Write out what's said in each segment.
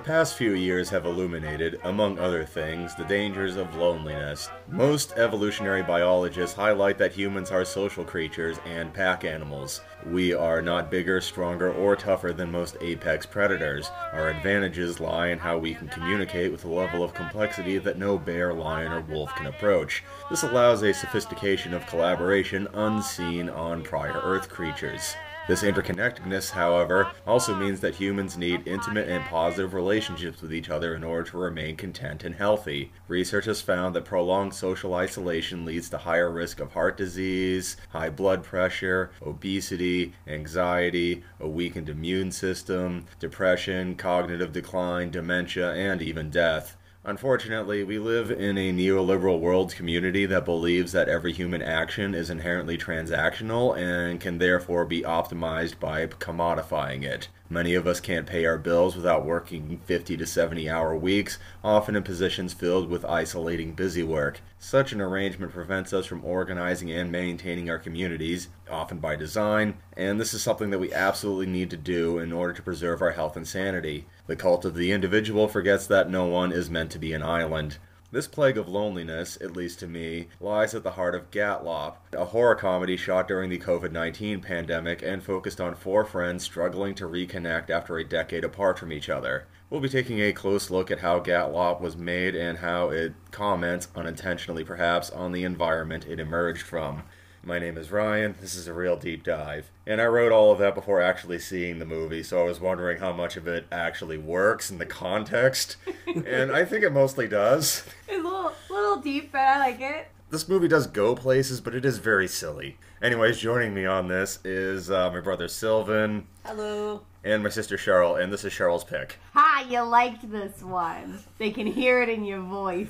The past few years have illuminated, among other things, the dangers of loneliness. Most evolutionary biologists highlight that humans are social creatures and pack animals. We are not bigger, stronger, or tougher than most apex predators. Our advantages lie in how we can communicate with a level of complexity that no bear, lion, or wolf can approach. This allows a sophistication of collaboration unseen on prior Earth creatures. This interconnectedness, however, also means that humans need intimate and positive relationships with each other in order to remain content and healthy. Research has found that prolonged social isolation leads to higher risk of heart disease, high blood pressure, obesity, anxiety, a weakened immune system, depression, cognitive decline, dementia, and even death. Unfortunately, we live in a neoliberal world community that believes that every human action is inherently transactional and can therefore be optimized by commodifying it. Many of us can't pay our bills without working 50 to 70 hour weeks, often in positions filled with isolating busy work. Such an arrangement prevents us from organizing and maintaining our communities, often by design, and this is something that we absolutely need to do in order to preserve our health and sanity. The cult of the individual forgets that no one is meant to be an island. This plague of loneliness, at least to me, lies at the heart of Gatlopp, a horror comedy shot during the COVID 19 pandemic and focused on four friends struggling to reconnect after a decade apart from each other. We'll be taking a close look at how Gatlopp was made and how it comments, unintentionally perhaps, on the environment it emerged from. My name is Ryan. This is a real deep dive. And I wrote all of that before actually seeing the movie, so I was wondering how much of it actually works in the context. and I think it mostly does. It's a little, little deep, but I like it. This movie does go places, but it is very silly. Anyways, joining me on this is uh, my brother Sylvan. Hello. And my sister Cheryl, and this is Cheryl's pick. Ha! You liked this one. They can hear it in your voice.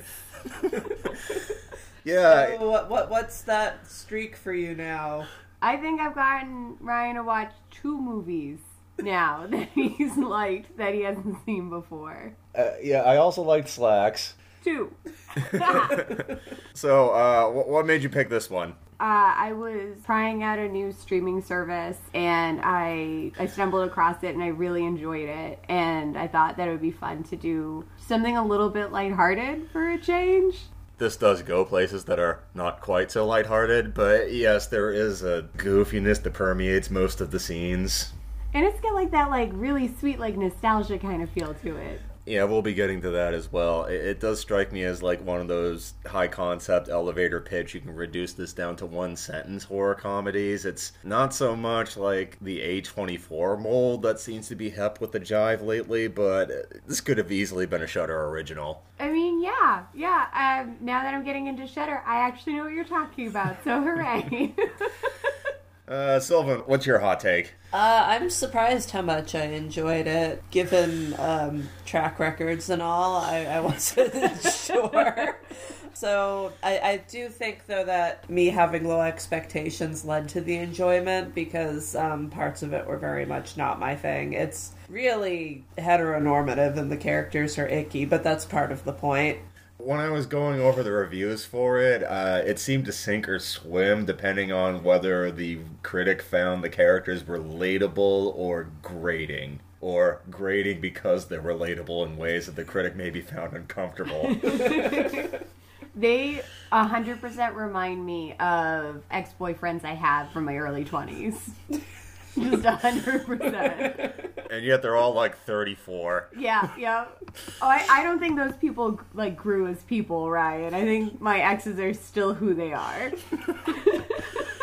Yeah. So what, what what's that streak for you now? I think I've gotten Ryan to watch two movies now that he's liked that he hasn't seen before. Uh, yeah, I also liked Slacks. Two. So, uh, wh- what made you pick this one? Uh, I was trying out a new streaming service and I I stumbled across it and I really enjoyed it and I thought that it would be fun to do something a little bit lighthearted for a change. This does go places that are not quite so lighthearted, but yes, there is a goofiness that permeates most of the scenes. And it's got like that like really sweet like nostalgia kind of feel to it. Yeah, we'll be getting to that as well. It, it does strike me as like one of those high concept elevator pitch. You can reduce this down to one sentence horror comedies. It's not so much like the A24 mold that seems to be hep with the jive lately, but this could have easily been a Shudder original. I mean, yeah, yeah. Um, now that I'm getting into Shudder, I actually know what you're talking about. So hooray! Uh, Sylvan, what's your hot take? Uh, I'm surprised how much I enjoyed it, given um, track records and all. I, I wasn't sure. So I, I do think though that me having low expectations led to the enjoyment because um, parts of it were very much not my thing. It's really heteronormative and the characters are icky, but that's part of the point. When I was going over the reviews for it, uh, it seemed to sink or swim depending on whether the critic found the characters relatable or grating. Or grating because they're relatable in ways that the critic maybe found uncomfortable. they 100% remind me of ex boyfriends I have from my early 20s. Just 100%. and yet they're all like 34. Yeah, yeah. Oh, I, I don't think those people like grew as people, Ryan. I think my exes are still who they are.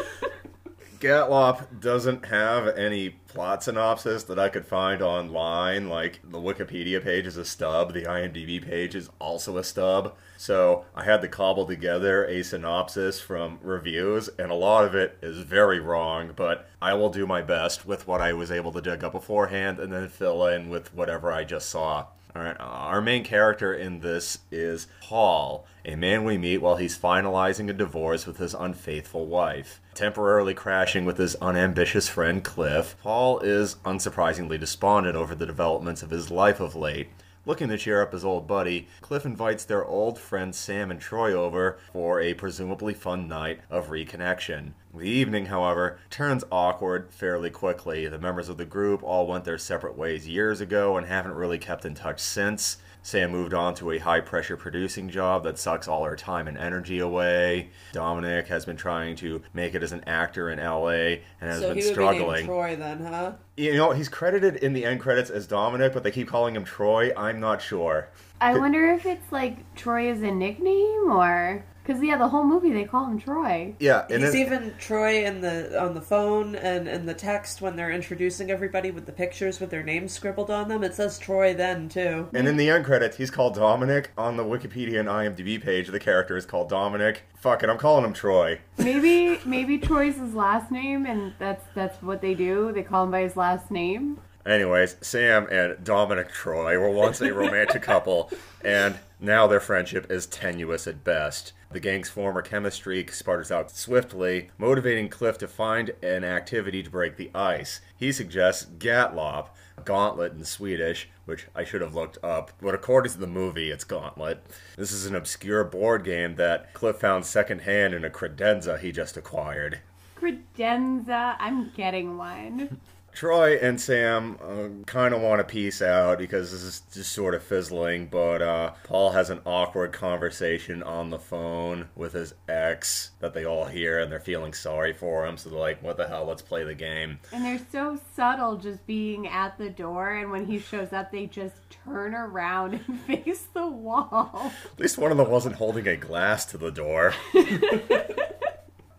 Gatlopp doesn't have any plot synopsis that I could find online. Like the Wikipedia page is a stub, the IMDb page is also a stub. So I had to cobble together a synopsis from reviews, and a lot of it is very wrong, but I will do my best with what I was able to dig up beforehand and then fill in with whatever I just saw. All right, uh, our main character in this is Paul, a man we meet while he's finalizing a divorce with his unfaithful wife. Temporarily crashing with his unambitious friend Cliff, Paul is unsurprisingly despondent over the developments of his life of late. Looking to cheer up his old buddy, Cliff invites their old friends Sam and Troy over for a presumably fun night of reconnection. The evening, however, turns awkward fairly quickly. The members of the group all went their separate ways years ago and haven't really kept in touch since. Sam moved on to a high pressure producing job that sucks all her time and energy away. Dominic has been trying to make it as an actor in LA and has so been he would be struggling. named Troy then, huh? You know, he's credited in the end credits as Dominic, but they keep calling him Troy. I'm not sure. I wonder if it's like Troy is a nickname or because yeah, the whole movie they call him Troy. Yeah, and He's it- even Troy in the on the phone and in the text when they're introducing everybody with the pictures with their names scribbled on them. It says Troy then too. And in the end credits, he's called Dominic. On the Wikipedia and IMDb page, the character is called Dominic. Fuck it, I'm calling him Troy. Maybe maybe Troy's his last name, and that's that's what they do. They call him by his last name. Anyways, Sam and Dominic Troy were once a romantic couple, and now their friendship is tenuous at best. The gang's former chemistry sputters out swiftly, motivating Cliff to find an activity to break the ice. He suggests Gatlopp, Gauntlet in Swedish, which I should have looked up, but according to the movie, it's Gauntlet. This is an obscure board game that Cliff found secondhand in a credenza he just acquired. Credenza. I'm getting one. Troy and Sam uh, kind of want to peace out because this is just sort of fizzling, but uh, Paul has an awkward conversation on the phone with his ex that they all hear and they're feeling sorry for him, so they're like, what the hell, let's play the game. And they're so subtle just being at the door, and when he shows up, they just turn around and face the wall. At least one of them wasn't holding a glass to the door.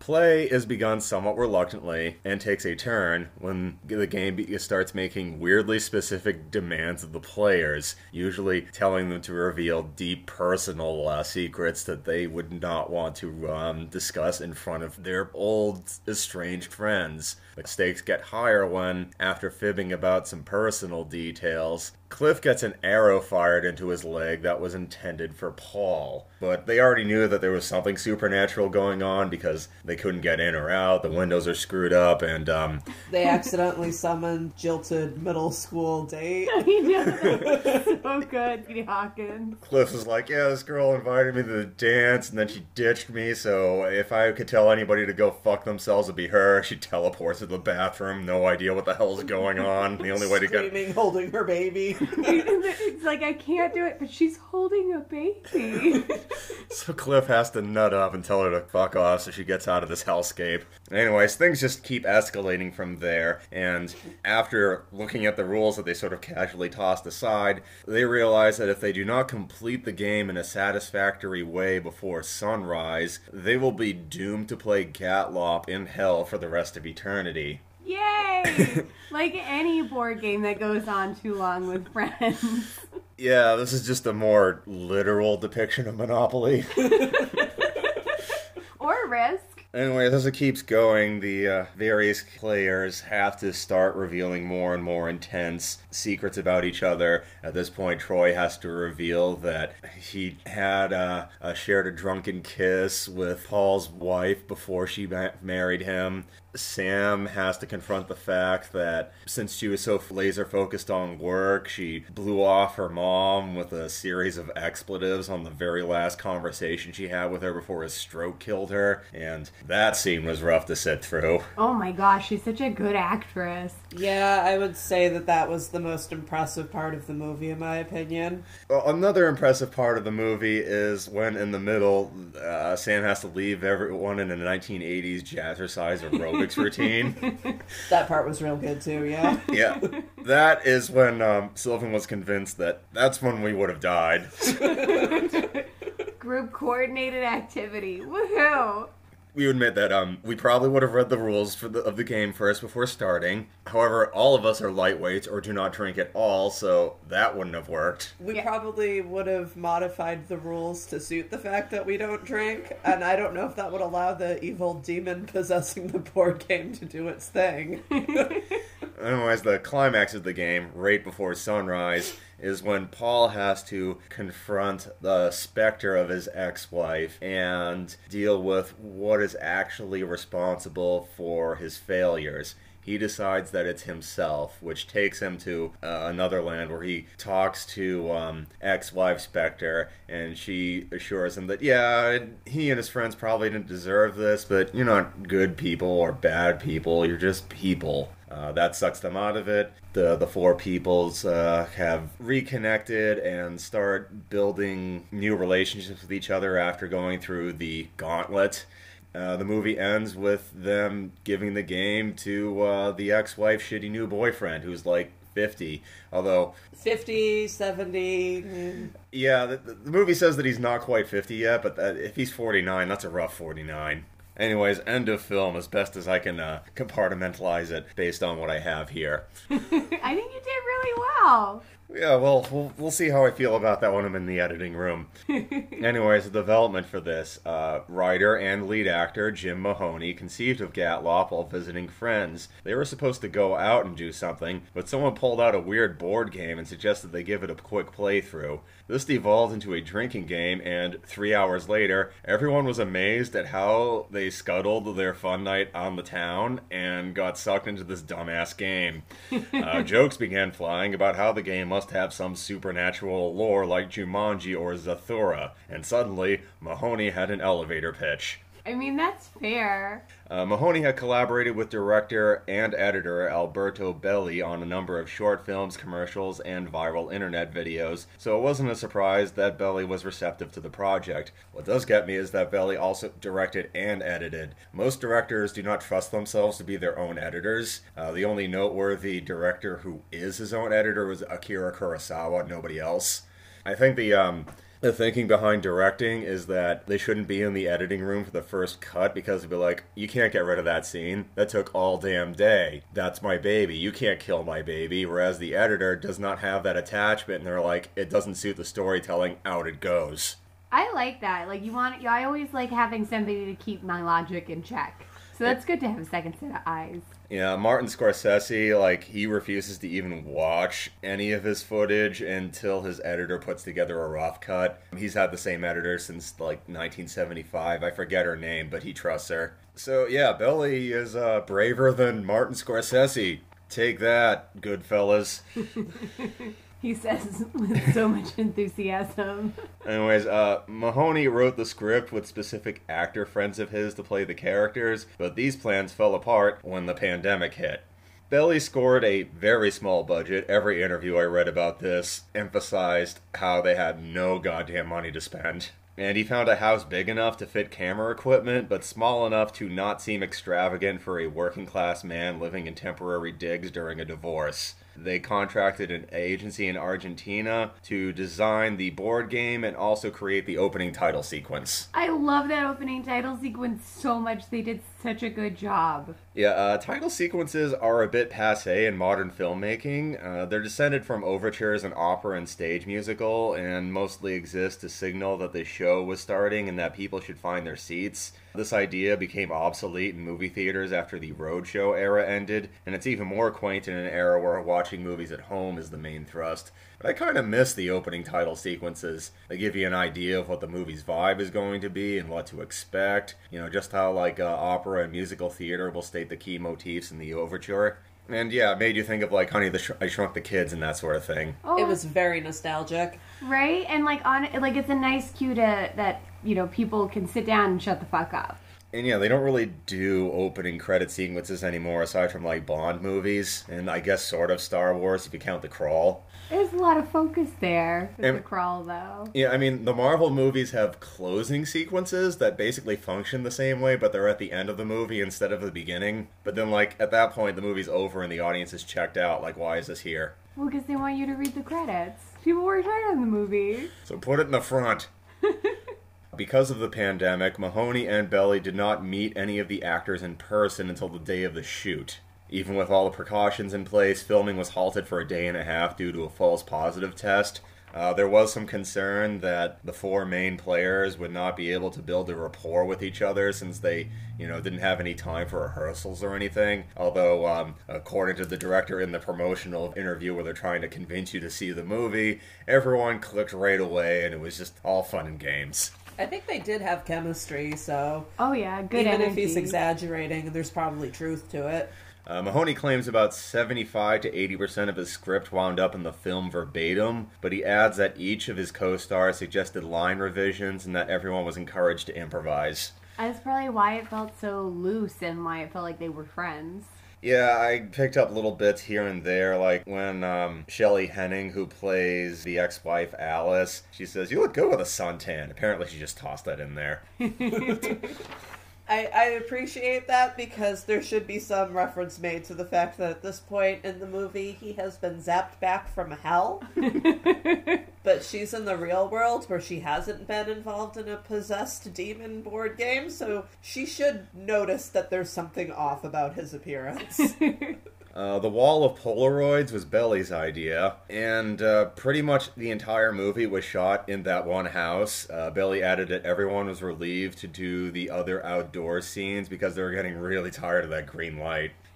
Play is begun somewhat reluctantly and takes a turn when the game starts making weirdly specific demands of the players, usually telling them to reveal deep personal uh, secrets that they would not want to um, discuss in front of their old estranged friends. The stakes get higher when, after fibbing about some personal details, Cliff gets an arrow fired into his leg that was intended for Paul. But they already knew that there was something supernatural going on because they couldn't get in or out, the windows are screwed up, and um, They accidentally summoned jilted middle school date. He does so good, Petey Hawkins. Cliff was like, Yeah, this girl invited me to the dance, and then she ditched me, so if I could tell anybody to go fuck themselves, it'd be her. She teleports to the bathroom, no idea what the hell's going on. The only way to get. Screaming, holding her baby. It's like I can't do it, but she's holding a baby. So Cliff has to nut up and tell her to fuck off so she gets out of this hellscape. Anyways, things just keep escalating from there, and after looking at the rules that they sort of casually tossed aside, they realize that if they do not complete the game in a satisfactory way before sunrise, they will be doomed to play Gatlopp in hell for the rest of eternity. Yay! like any board game that goes on too long with friends. Yeah, this is just a more literal depiction of Monopoly. or Risk. Anyways, as it keeps going, the uh, various players have to start revealing more and more intense secrets about each other. At this point, Troy has to reveal that he had uh, uh, shared a drunken kiss with Paul's wife before she ma- married him. Sam has to confront the fact that since she was so laser focused on work, she blew off her mom with a series of expletives on the very last conversation she had with her before his stroke killed her. And that scene was rough to sit through. Oh my gosh, she's such a good actress. yeah, I would say that that was the most impressive part of the movie, in my opinion. Well, another impressive part of the movie is when in the middle, uh, Sam has to leave everyone in a 1980s jazzercise aerobics routine. That part was real good too, yeah. Yeah, that is when um, Sylvan was convinced that that's when we would have died. Group coordinated activity. Woohoo! We admit that um, we probably would have read the rules for the, of the game first before starting. However, all of us are lightweights or do not drink at all, so that wouldn't have worked. We Yeah. probably would have modified the rules to suit the fact that we don't drink, and I don't know if that would allow the evil demon possessing the board game to do its thing. Anyways, the climax of the game, right before sunrise, is when Paul has to confront the specter of his ex wife and deal with what is actually responsible for his failures. he decides that it's himself, which takes him to uh, another land where he talks to um, ex-wife Spectre, and she assures him that yeah, he and his friends probably didn't deserve this, but you're not good people or bad people. You're just people. Uh, that sucks them out of it. The the four peoples uh, have reconnected and start building new relationships with each other after going through the gauntlet. Uh, the movie ends with them giving the game to uh, the ex-wife shitty new boyfriend who's like 50 although 50 70 mm. yeah the, the movie says that he's not quite 50 yet but that, if he's 49 that's a rough 49 Anyways, end of film as best as I can uh, compartmentalize it based on what I have here. I think you did really well. Yeah, well, we'll we'll see how I feel about that when I'm in the editing room. Anyways, the development for this uh, writer and lead actor Jim Mahoney conceived of Gatlopp while visiting friends. They were supposed to go out and do something, but someone pulled out a weird board game and suggested they give it a quick playthrough. This devolved into a drinking game, and three hours later, everyone was amazed at how they scuttled their fun night on the town and got sucked into this dumbass game. Uh, jokes began flying about how the game must have some supernatural lore like Jumanji or Zathura, and suddenly, Mahoney had an elevator pitch. I mean, that's fair. Uh, Mahoney had collaborated with director and editor Alberto Belli on a number of short films, commercials, and viral internet videos, so it wasn't a surprise that Belli was receptive to the project. What does get me is that Belli also directed and edited. Most directors do not trust themselves to be their own editors. Uh, the only noteworthy director who is his own editor was Akira Kurosawa, nobody else. I think the um, the thinking behind directing is that they shouldn't be in the editing room for the first cut because they'd be like, you can't get rid of that scene. That took all damn day. That's my baby. You can't kill my baby. Whereas the editor does not have that attachment and they're like, it doesn't suit the storytelling. Out it goes. I like that. Like you want, I always like having somebody to keep my logic in check. So that's good to have a second set of eyes. Yeah, Martin Scorsese, like, he refuses to even watch any of his footage until his editor puts together a rough cut. He's had the same editor since, like, 1975. I forget her name, but he trusts her. So, yeah, Billy is uh, braver than Martin Scorsese. Take that, good fellas. He says with so much enthusiasm. Anyways, uh, Mahoney wrote the script with specific actor friends of his to play the characters, but these plans fell apart when the pandemic hit. Belli scored a very small budget. Every interview I read about this emphasized how they had no goddamn money to spend. And he found a house big enough to fit camera equipment, but small enough to not seem extravagant for a working class man living in temporary digs during a divorce. They contracted an agency in Argentina to design the board game and also create the opening title sequence. I love that opening title sequence so much. They did such a good job. Yeah, uh, title sequences are a bit passe in modern filmmaking. Uh, they're descended from overtures and opera and stage musical, and mostly exist to signal that the show was starting and that people should find their seats. This idea became obsolete in movie theaters after the roadshow era ended, and it's even more quaint in an era where watching movies at home is the main thrust. But I kind of miss the opening title sequences. They give you an idea of what the movie's vibe is going to be and what to expect. You know, just how like uh, opera and musical theater will state the key motifs in the overture. And yeah, it made you think of like Honey, the Sh- I Shrunk the Kids and that sort of thing. Oh, It was very nostalgic. right, and like on like it's a nice cue to that you know people can sit down and shut the fuck up. And yeah, they don't really do opening credit sequences anymore, aside from like Bond movies, and I guess sort of Star Wars if you count the crawl. There's a lot of focus there with And- the crawl, though. Yeah, I mean, the Marvel movies have closing sequences that basically function the same way, but they're at the end of the movie instead of the beginning. But then, like, at that point, the movie's over and the audience is checked out. Like, why is this here? Well, because they want you to read the credits. People worked hard on the movie. So put it in the front. Because of the pandemic, Mahoney and Belli did not meet any of the actors in person until the day of the shoot. Even with all the precautions in place, filming was halted for a day and a half due to a false positive test. Uh, there was some concern that the four main players would not be able to build a rapport with each other since they, you know, didn't have any time for rehearsals or anything. Although, um, according to the director in the promotional interview where they're trying to convince you to see the movie, everyone clicked right away and it was just all fun and games. I think they did have chemistry, so Oh yeah, good even energy. if he's exaggerating, there's probably truth to it. Uh, Mahoney claims about 75 to 80% of his script wound up in the film verbatim, but he adds that each of his co stars suggested line revisions and that everyone was encouraged to improvise. That's probably why it felt so loose and why it felt like they were friends. Yeah, I picked up little bits here and there, like when um, Shelley Hennig, who plays the ex-wife Alice, she says, "You look good with a suntan." Apparently, she just tossed that in there. I, I appreciate that because there should be some reference made to the fact that at this point in the movie he has been zapped back from hell. but she's in the real world where she hasn't been involved in a possessed demon board game, so she should notice that there's something off about his appearance. Uh, the wall of Polaroids was Belli's idea, and uh, pretty much the entire movie was shot in that one house. Uh, Belli added that everyone was relieved to do the other outdoor scenes because they were getting really tired of that green light.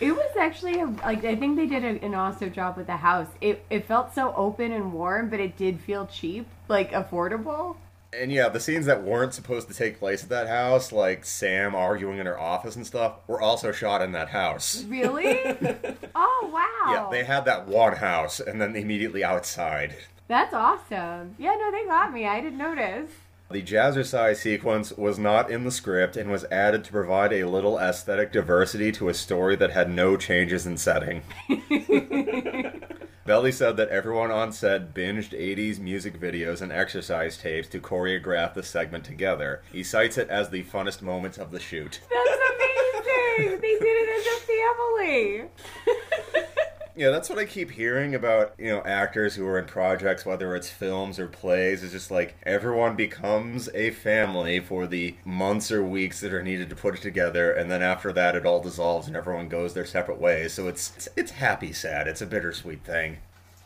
It was actually a, like I think they did a, an awesome job with the house. It it felt so open and warm, but it did feel cheap, like affordable. And yeah, the scenes that weren't supposed to take place at that house, like Sam arguing in her office and stuff, were also shot in that house. Really? oh wow! Yeah, they had that one house and then immediately outside. That's awesome. Yeah, no, they got me. I didn't notice. The jazzercise sequence was not in the script and was added to provide a little aesthetic diversity to a story that had no changes in setting. Belli said that everyone on set binged 80s music videos and exercise tapes to choreograph the segment together. He cites it as the funnest moments of the shoot. That's amazing. they did it as a family. Yeah, that's what I keep hearing about, you know, actors who are in projects, whether it's films or plays. It's just like everyone becomes a family for the months or weeks that are needed to put it together, and then after that, it all dissolves and everyone goes their separate ways. So it's it's, it's happy sad. It's a bittersweet thing.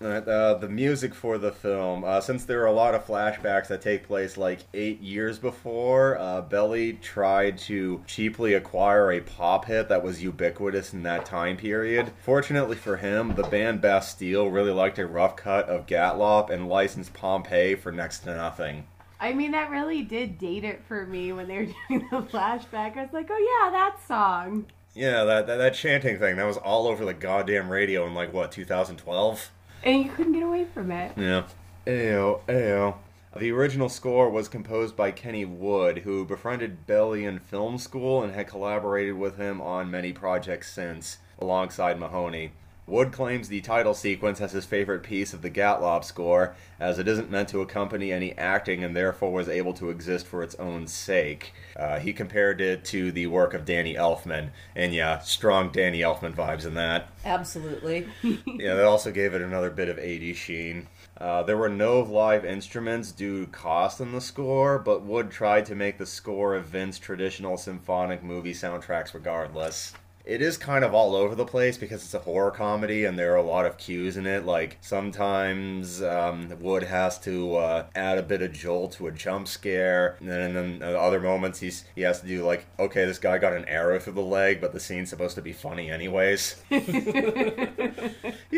Uh, the music for the film, uh, since there are a lot of flashbacks that take place like eight years before, uh, Belli tried to cheaply acquire a pop hit that was ubiquitous in that time period. Fortunately for him, the band Bastille really liked a rough cut of Gatlopp and licensed Pompeii for next to nothing. I mean, that really did date it for me when they were doing the flashback. I was like, oh yeah, that song. Yeah, that, that, that chanting thing, that was all over the goddamn radio in like, what, 2012? And you couldn't get away from it. Yeah. Ew, ew. The original score was composed by Kenny Wood, who befriended Belli in film school and had collaborated with him on many projects since, alongside Mahoney. Wood claims the title sequence as his favorite piece of the Gatlopp score, as it isn't meant to accompany any acting and therefore was able to exist for its own sake. Uh, he compared it to the work of Danny Elfman, and yeah, strong Danny Elfman vibes in that. Absolutely. Yeah, that also gave it another bit of 80s sheen. Uh, there were no live instruments due to cost in the score, but Wood tried to make the score evince traditional symphonic movie soundtracks regardless. It is kind of all over the place because it's a horror comedy and there are a lot of cues in it. Like sometimes um, Wood has to uh, add a bit of jolt to a jump scare, and then, and then other moments he's he has to do like, okay, this guy got an arrow through the leg, but the scene's supposed to be funny anyways. he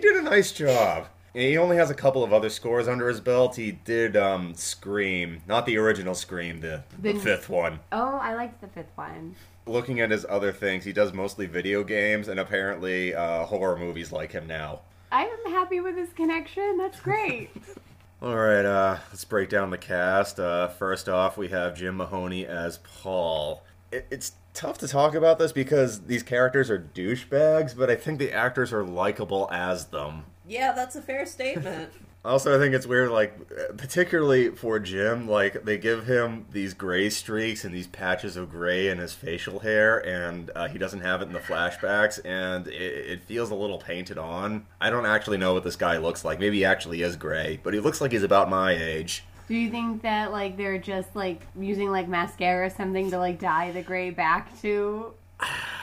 did a nice job. He only has a couple of other scores under his belt. He did um, Scream, not the original Scream, the, the The- fifth one. Oh, I liked the fifth one. Looking at his other things, he does mostly video games and apparently uh, horror movies like him now. I'm happy with his connection. That's great. All right, uh, let's break down the cast. Uh, first off, we have Jim Mahoney as Paul. It, it's tough to talk about this because these characters are douchebags, but I think the actors are likable as them. Yeah, that's a fair statement. Also, I think it's weird, like, particularly for Jim, like, they give him these gray streaks and these patches of gray in his facial hair, and uh, he doesn't have it in the flashbacks, and it, it feels a little painted on. I don't actually know what this guy looks like. Maybe he actually is gray, but he looks like he's about my age. Do you think that like they're just like using like mascara or something to like dye the gray back to?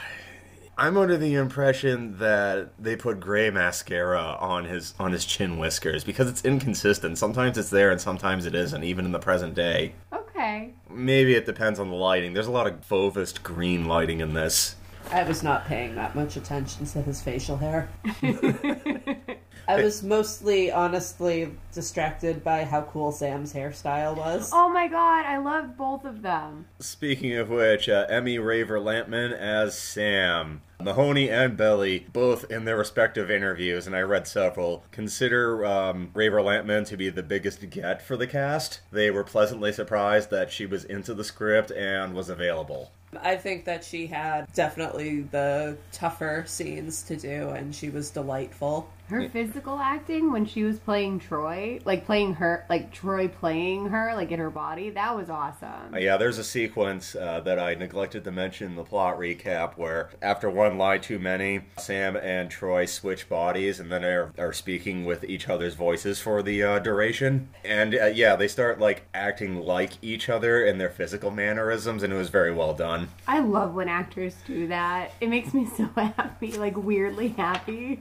I'm under the impression that they put gray mascara on his on his chin whiskers because it's inconsistent. Sometimes it's there and sometimes it isn't, even in the present day. Okay. Maybe it depends on the lighting. There's a lot of Fauvist green lighting in this. I was not paying that much attention to his facial hair. I was mostly, honestly, distracted by how cool Sam's hairstyle was. Oh my god, I love both of them. Speaking of which, uh, Emmy Raver Lampman as Sam. Mahoney and Belli, both in their respective interviews, and I read several, consider um, Raver Lampman to be the biggest get for the cast. They were pleasantly surprised that she was into the script and was available. I think that she had definitely the tougher scenes to do, and she was delightful. Her physical acting when she was playing Troy, like playing her, like Troy playing her, like in her body, that was awesome. Uh, yeah, there's a sequence uh, that I neglected to mention in the plot recap where, after one lie too many, Sam and Troy switch bodies and then are, are speaking with each other's voices for the uh, duration. And uh, yeah, they start like acting like each other in their physical mannerisms, and it was very well done. I love when actors do that. It makes me so happy, like weirdly happy.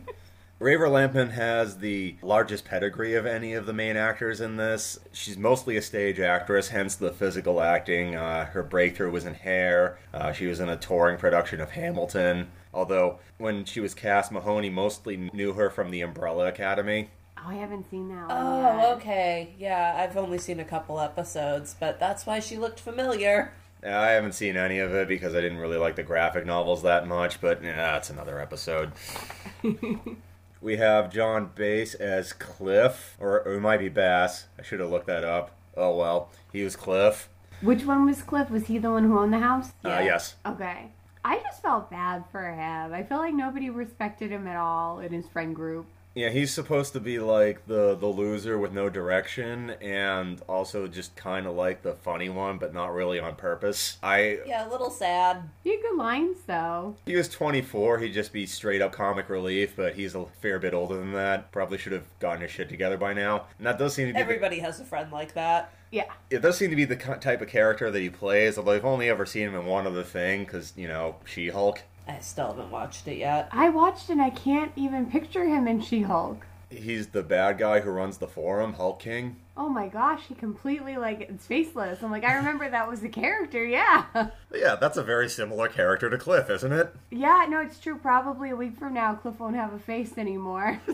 Raver Lampman has the largest pedigree of any of the main actors in this. She's mostly a stage actress, hence the physical acting. Uh, her breakthrough was in Hair. Uh, she was in a touring production of Hamilton. Although, when she was cast, Mahoney mostly knew her from the Umbrella Academy. Oh, I haven't seen that one. Oh, yet. okay. Yeah, I've only seen a couple episodes, but that's why she looked familiar. Uh, I haven't seen any of it because I didn't really like the graphic novels that much, but yeah, that's another episode. we have Jon Bass as Cliff, or, or it might be Bass. I should have looked that up. Oh well, he was Cliff. Which one was Cliff? Was he the one who owned the house? Uh, yes. Okay. I just felt bad for him. I feel like nobody respected him at all in his friend group. Yeah, he's supposed to be like the the loser with no direction, and also just kind of like the funny one, but not really on purpose. I Yeah, a little sad. He had good lines though. he was 24, he'd just be straight up comic relief, but he's a fair bit older than that. Probably should have gotten his shit together by now. And that does seem to be the, Everybody has a friend like that. Yeah. it does seem to be the type of character that he plays. Although I've only ever seen him in one other thing, because you know She-Hulk. I still haven't watched it yet. I watched and I can't even picture him in She Hulk. He's the bad guy who runs the forum, Hulk King. Oh my gosh, he completely like it's faceless. I'm like, I remember that was the character, yeah. Yeah, that's a very similar character to Cliff, isn't it? yeah, no, it's true. Probably a week from now, Cliff won't have a face anymore.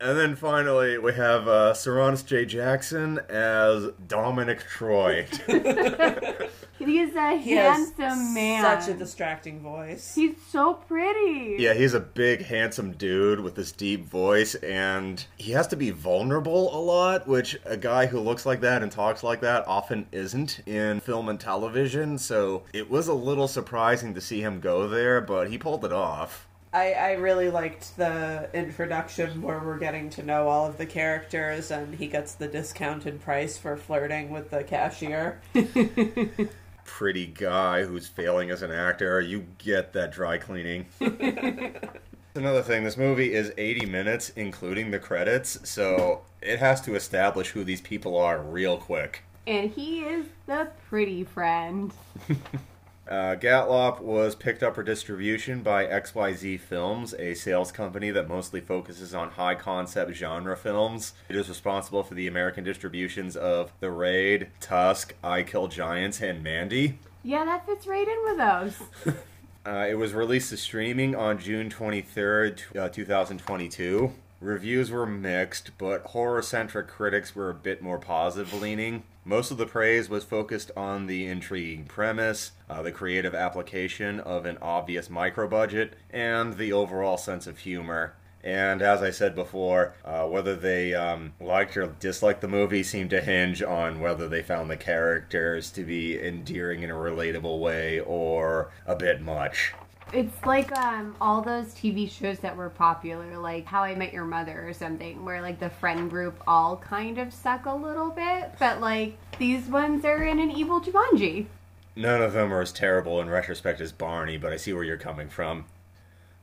And then finally, we have uh, Sarunas J. Jackson as Dominic Troy. he is a He has handsome man. Such a distracting voice. He's so pretty. yeah, he's a big, handsome dude with this deep voice, and he has to be vulnerable a lot, which a guy who looks like that and talks like that often isn't in film and television. So it was a little surprising to see him go there, but he pulled it off. I, I really liked the introduction where we're getting to know all of the characters and he gets the discounted price for flirting with the cashier. Pretty guy who's failing as an actor, you get that dry cleaning. Another thing, this movie is 80 minutes, including the credits, so it has to establish who these people are real quick. And he is the pretty friend. Uh, Gatlopp was picked up for distribution by XYZ Films, a sales company that mostly focuses on high concept genre films. It is responsible for the American distributions of The Raid, Tusk, I Kill Giants, and Mandy. Yeah, that fits right in with those. Uh, it was released to streaming on June 23rd, t- uh, 2022. Reviews were mixed, but horror centric critics were a bit more positive leaning. Most of the praise was focused on the intriguing premise, uh, the creative application of an obvious micro budget, and the overall sense of humor. And as I said before, uh, whether they um, liked or disliked the movie seemed to hinge on whether they found the characters to be endearing in a relatable way or a bit much. It's like um, all those TV shows that were popular, like How I Met Your Mother or something, where like the friend group all kind of suck a little bit, but like these ones are in an evil Jumanji. None of them are as terrible in retrospect as Barney, but I see where you're coming from.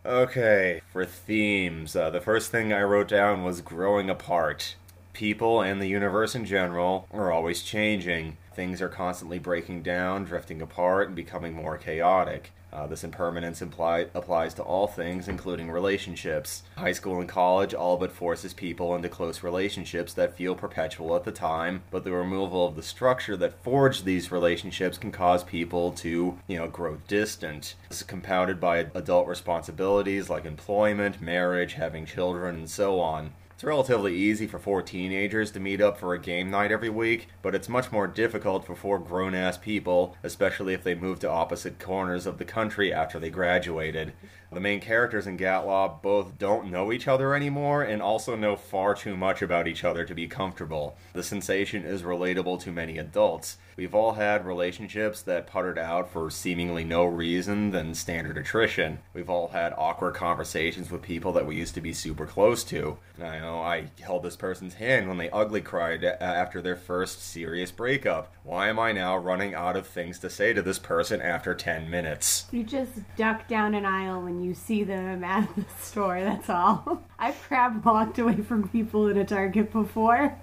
Okay, for themes, uh, the first thing I wrote down was growing apart. People and the universe in general are always changing. Things are constantly breaking down, drifting apart, and becoming more chaotic. Uh, this impermanence imply- applies to all things, including relationships. High school and college all but forces people into close relationships that feel perpetual at the time, but the removal of the structure that forged these relationships can cause people to, you know, grow distant. This is compounded by adult responsibilities like employment, marriage, having children, and so on. It's relatively easy for four teenagers to meet up for a game night every week, but it's much more difficult for four grown ass people, especially if they move to opposite corners of the country after they graduated. The main characters in Gatlopp both don't know each other anymore and also know far too much about each other to be comfortable. The sensation is relatable to many adults. We've all had relationships that puttered out for seemingly no reason than standard attrition. We've all had awkward conversations with people that we used to be super close to. I know I held this person's hand when they ugly cried after their first serious breakup. Why am I now running out of things to say to this person after 10 minutes? You just duck down an aisle when you see them at the store, that's all. I've crab walked away from people at a Target before.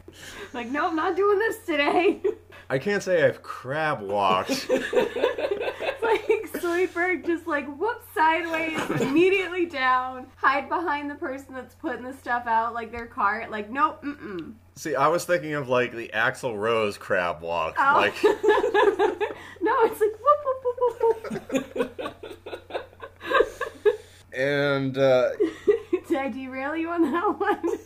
Like, no, I'm not doing this today. I can't say I've crab walked. like Zoidberg just like whoop sideways, immediately down, hide behind the person that's putting the stuff out, like their cart. Like, nope, mm-mm. See, I was thinking of like the Axl Rose crab walk. Oh. Like, no, it's like whoop, whoop, whoop, whoop, whoop. And uh, I derail you on that one?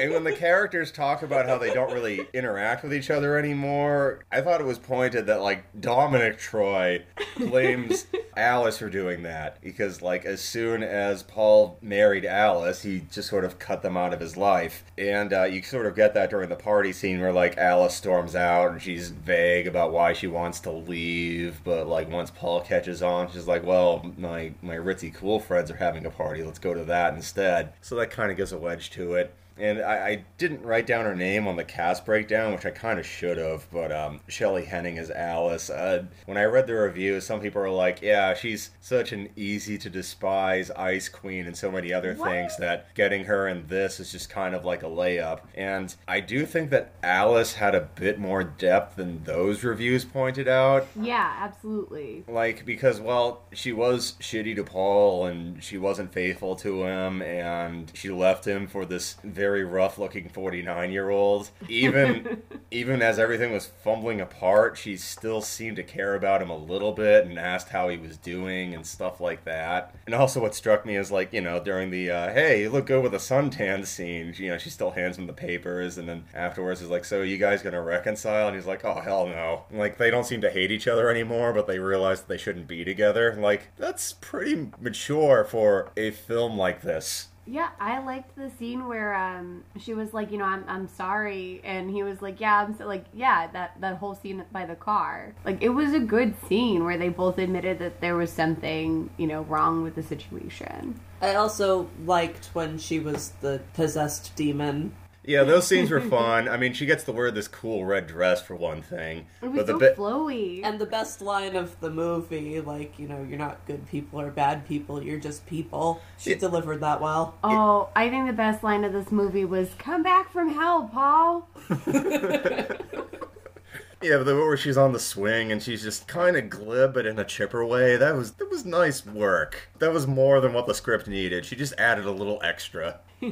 and when the characters talk about how they don't really interact with each other anymore, I thought it was pointed that like Dominic Troy blames Alice for doing that because like as soon as Paul married Alice, he just sort of cut them out of his life, and uh, you sort of get that during the party scene where like Alice storms out and she's vague about why she wants to leave, but like once Paul catches on, she's like, "Well, my my ritzy cool friends are having a party, let's go to that instead." So that kind of gives a wedge to it and I, I, didn't write down her name on the cast breakdown, which I kind of should have. But um, Shelley Hennig is Alice. Uh, when I read the review, some people are like, "Yeah, she's such an easy to despise ice queen and so many other What? things that getting her in this is just kind of like a layup." And I do think that Alice had a bit more depth than those reviews pointed out. yeah, absolutely. Like because well, she was shitty to Paul and she wasn't faithful to him and she left him for this very rough looking 49 year old. Even even as everything was fumbling apart, she still seemed to care about him a little bit and asked how he was doing and stuff like that. And also what struck me is like, you know, during the uh, hey, you look good with a suntan scene, you know, she still hands him the papers and then afterwards is like, "So you guys to reconcile?" And he's like, "Oh, hell no." Like they don't seem to hate each other anymore, but they realize that they shouldn't be together. Like that's pretty mature for a film like this. Yeah, I liked the scene where um she was like, you know, I'm I'm sorry, and he was like, yeah, I'm so, like, yeah, that that whole scene by the car, like it was a good scene where they both admitted that there was something, you know, wrong with the situation. I also liked when she was the possessed demon. Yeah, those scenes were fun. I mean, she gets to wear this cool red dress for one thing, It was but the so bit flowy. And the best line of the movie, like, you know, you're not good people or bad people, you're just people. She Yeah. delivered that well. Oh, I think the best line of this movie was "Come back from hell, Paul." Yeah, but the where she's on the swing and she's just kind of glib, but in a chipper way. That was that was nice work. That was more than what the script needed. She just added a little extra.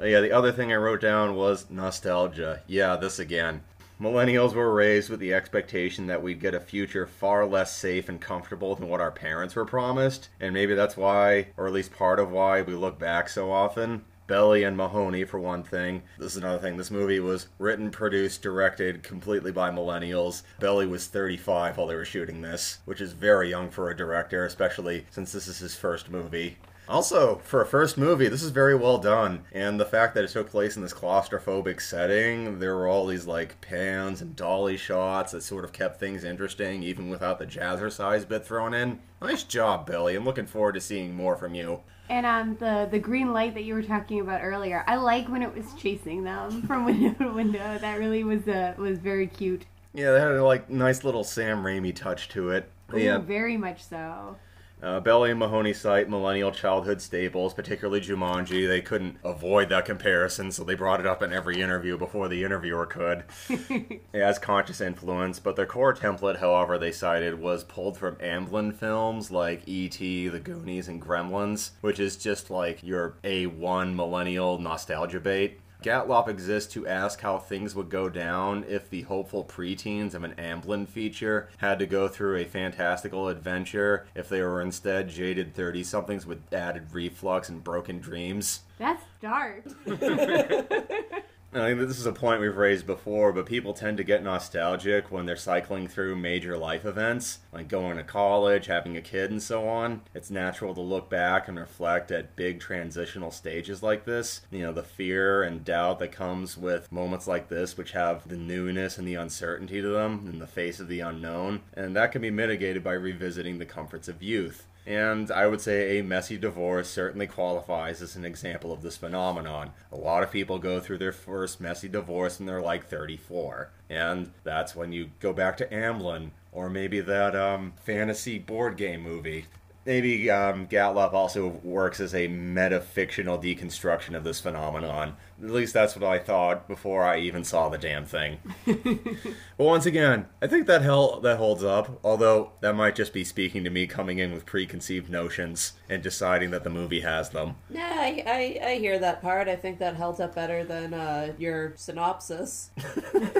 Uh, yeah, the other thing I wrote down was nostalgia. Yeah, this again. Millennials were raised with the expectation that we'd get a future far less safe and comfortable than what our parents were promised, and maybe that's why, or at least part of why, we look back so often. Belli and Mahoney, for one thing. This is another thing. This movie was written, produced, directed completely by millennials. Belli was 35 while they were shooting this, which is very young for a director, especially since this is his first movie. Also, for a first movie, this is very well done. And the fact that it took place in this claustrophobic setting, there were all these like pans and dolly shots that sort of kept things interesting, even without the jazzercise bit thrown in. Nice job, Billy. I'm looking forward to seeing more from you. And um, the the green light that you were talking about earlier, I like when it was chasing them from window to window. That really was uh, was very cute. Yeah, they had a like nice little Sam Raimi touch to it. Ooh, yeah, very much so. Uh, Belli and Mahoney cite millennial childhood staples, particularly Jumanji. They couldn't avoid that comparison, so they brought it up in every interview before the interviewer could as conscious influence. But their core template, however, they cited was pulled from Amblin films like E.T., The Goonies, and Gremlins, which is just like your A1 millennial nostalgia bait. Gatlopp exists to ask how things would go down if the hopeful preteens of an Amblin feature had to go through a fantastical adventure if they were instead jaded 30 somethings with added reflux and broken dreams. That's dark. I think this is a point we've raised before, but people tend to get nostalgic when they're cycling through major life events, like going to college, having a kid, and so on. It's natural to look back and reflect at big transitional stages like this. You know, the fear and doubt that comes with moments like this, which have the newness and the uncertainty to them in the face of the unknown. And that can be mitigated by revisiting the comforts of youth. And I would say a messy divorce certainly qualifies as an example of this phenomenon. A lot of people go through their first messy divorce when they're like 34. And that's when you go back to Amblin, or maybe that um, fantasy board game movie. Maybe um, also works as a metafictional deconstruction of this phenomenon. At least that's what I thought before I even saw the damn thing. but once again, I think that hell that holds up. Although that might just be speaking to me coming in with preconceived notions and deciding that the movie has them. Yeah, I, I, I hear that part. I think that held up better than uh, your synopsis.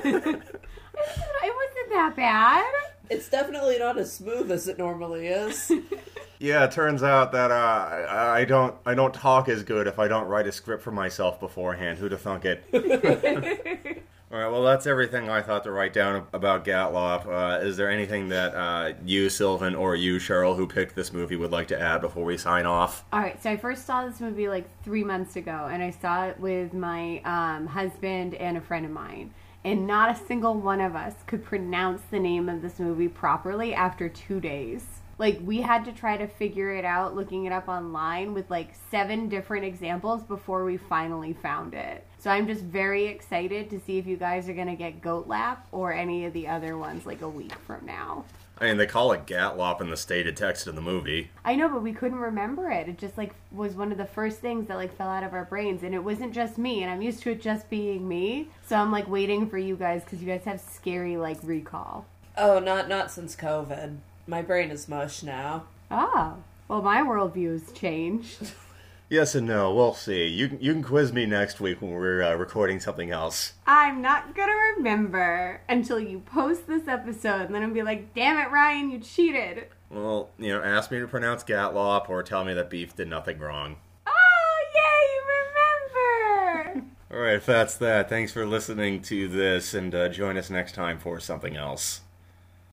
it wasn't that bad. It's definitely not as smooth as it normally is. Yeah, it turns out that uh, I I don't I don't talk as good if I don't write a script for myself beforehand. Who'd have thunk it? All right, well, that's everything I thought to write down about Gatlopp. Uh, is there anything that uh, you, Sylvan, or you, Cheryl, who picked this movie, would like to add before we sign off? All right, so I first saw this movie like three months ago, and I saw it with my um, husband and a friend of mine. And not a single one of us could pronounce the name of this movie properly after two days. Like, we had to try to figure it out looking it up online with like seven different examples before we finally found it. So I'm just very excited to see if you guys are to get Goat Lap or any of the other ones like a week from now. I mean, they call it Gatlopp in the stated text of the movie. I know, but we couldn't remember it. It just like was one of the first things that like fell out of our brains, and it wasn't just me. And I'm used to it just being me, so I'm like waiting for you guys because you guys have scary like recall. oh, not not since COVID. My brain is mush now. Ah, well, my worldview has changed. Yes and no. We'll see. You can, you can quiz me next week when we're uh, recording something else. I'm not gonna remember until you post this episode, and then I'll be like, "Damn it, Ryan, you cheated." Well, you know, ask me to pronounce Gatlopp or tell me that Beef did nothing wrong. Oh, yay, you remember! All right, if that's that, thanks for listening to this, and uh, join us next time for something else.